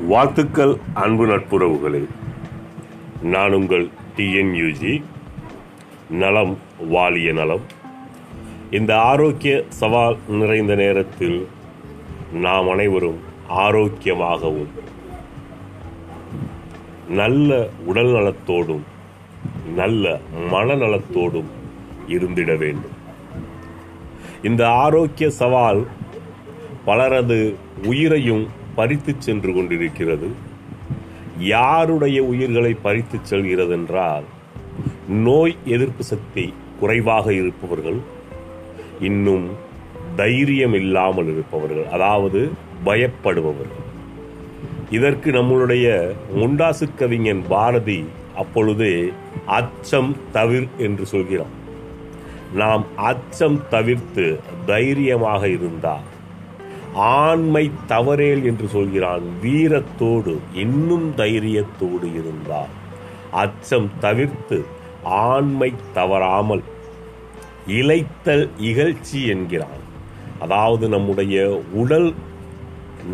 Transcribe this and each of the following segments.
வாழ்த்துக்கள் அன்பு நட்புறவுகளே. நான் உங்கள் டிஎன்யூஜி நலம் வாலிய நலம். இந்த ஆரோக்கிய சவால் நிறைந்த நேரத்தில் நாம் அனைவரும் ஆரோக்கியமாகவும் நல்ல உடல் நலத்தோடும் நல்ல மனநலத்தோடும் இருந்திட வேண்டும். இந்த ஆரோக்கிய சவால் பலரது உயிரையும் பறித்துச் சென்று கொண்டிருக்கிறது. யாருடைய உயிர்களை பறித்துச் செல்கிறது என்றால் நோய் எதிர்ப்பு சக்தி குறைவாக இருப்பவர்கள் இன்னும் தைரியம் இல்லாமல் இருப்பவர்கள் அதாவது பயப்படுபவர்கள். இதற்கு நம்மளுடைய முண்டாசு கவிஞன் பாரதி அப்பொழுதே அச்சம் தவிர் என்று சொல்கிறான். நாம் அச்சம் தவிர்த்து தைரியமாக இருந்தால் ஆண்மை தவறேல் என்று சொல்கிறான். வீரத்தோடு இன்னும் தைரியத்தோடு இருந்தால் அச்சம் தவிர்த்து ஆண்மை தவறாமல் இழைத்தல் இகழ்ச்சி என்கிறான். அதாவது நம்முடைய உடல்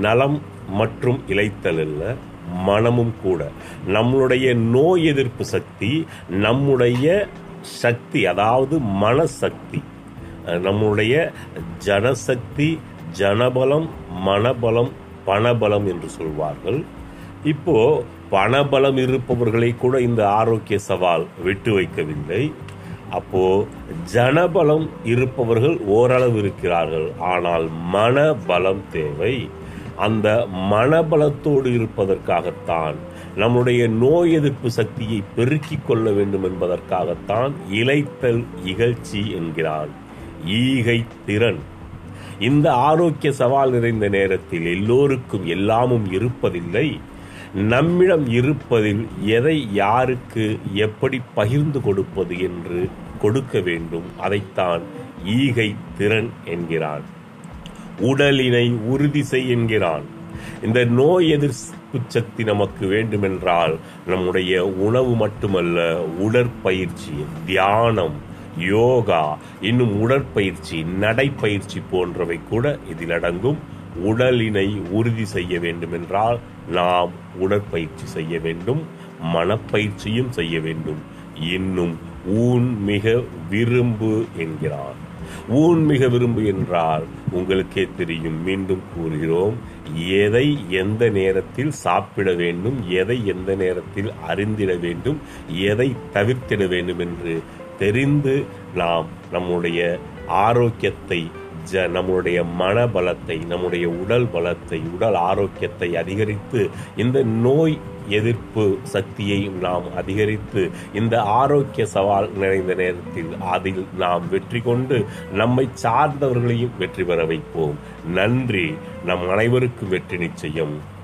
நலம் மற்றும் இழைத்தல் இல்லை மனமும் கூட. நம்மளுடைய நோய் எதிர்ப்பு சக்தி நம்முடைய சக்தி அதாவது மனசக்தி நம்முடைய ஜனசக்தி ஜனபலம் மனபலம் பணபலம் என்று சொல்வார்கள். இப்போ பணபலம் இருப்பவர்களை கூட இந்த ஆரோக்கிய சவால் விட்டு வைக்கவில்லை. அப்போ ஜனபலம் இருப்பவர்கள் ஓரளவு இருக்கிறார்கள். ஆனால் மனபலம் தேவை. அந்த மனபலத்தோடு இருப்பதற்காகத்தான் நம்முடைய நோய் எதிர்ப்பு சக்தியை பெருக்கிக் கொள்ள வேண்டும் என்பதற்காகத்தான் இழைத்தல் இகழ்ச்சி என்கிறான். ஈகை திறன். இந்த ஆரோக்கிய சவால் நிறைந்த நேரத்தில் எல்லோருக்கும் எல்லாமும் இருப்பதில்லை. நம்மிடம் இருப்பதில் எதை யாருக்கு எப்படி பகிர்ந்து கொடுப்பது என்று கொடுக்க வேண்டும். அதைத்தான் ஈகை திறன் என்கிறான் உடலினை உறுதி செய் என்கிறான். இந்த நோய் எதிர்ப்பு சக்தி நமக்கு வேண்டுமென்றால் நம்முடைய உணவு மட்டுமல்ல உடற்பயிற்சி தியானம் யோகா இன்னும் உடற்பயிற்சி நடைப்பயிற்சி போன்றவை கூட இதில் அடங்கும். உடலினை உறுதி செய்ய வேண்டுமென்றால் நாம் உடற்பயிற்சி செய்ய வேண்டும் மனப்பயிற்சியும் செய்ய வேண்டும். இன்னும் ஊன் மிக விரும்பு என்கிறார். ஊன் மிக விரும்பு என்றால் உங்களுக்கே தெரியும் மீண்டும் கூறுகிறோம் எதை எந்த நேரத்தில் சாப்பிட வேண்டும் எதை எந்த நேரத்தில் அறிந்திட வேண்டும் எதை தவிர்த்திட வேண்டும் என்று தெரிந்து நாம் நம்முடைய ஆரோக்கியத்தை ஜ நம்முடைய மன பலத்தை நம்முடைய உடல் பலத்தை உடல் ஆரோக்கியத்தை அதிகரித்து இந்த நோய் எதிர்ப்பு சக்தியை நாம் அதிகரித்து இந்த ஆரோக்கிய சவால் நிறைந்த நேரத்தில் அதில் நாம் வெற்றி கொண்டு நம்மை சார்ந்தவர்களையும் வெற்றி பெற வைப்போம். நன்றி. நம் அனைவருக்கும் வெற்றி நிச்சயம்.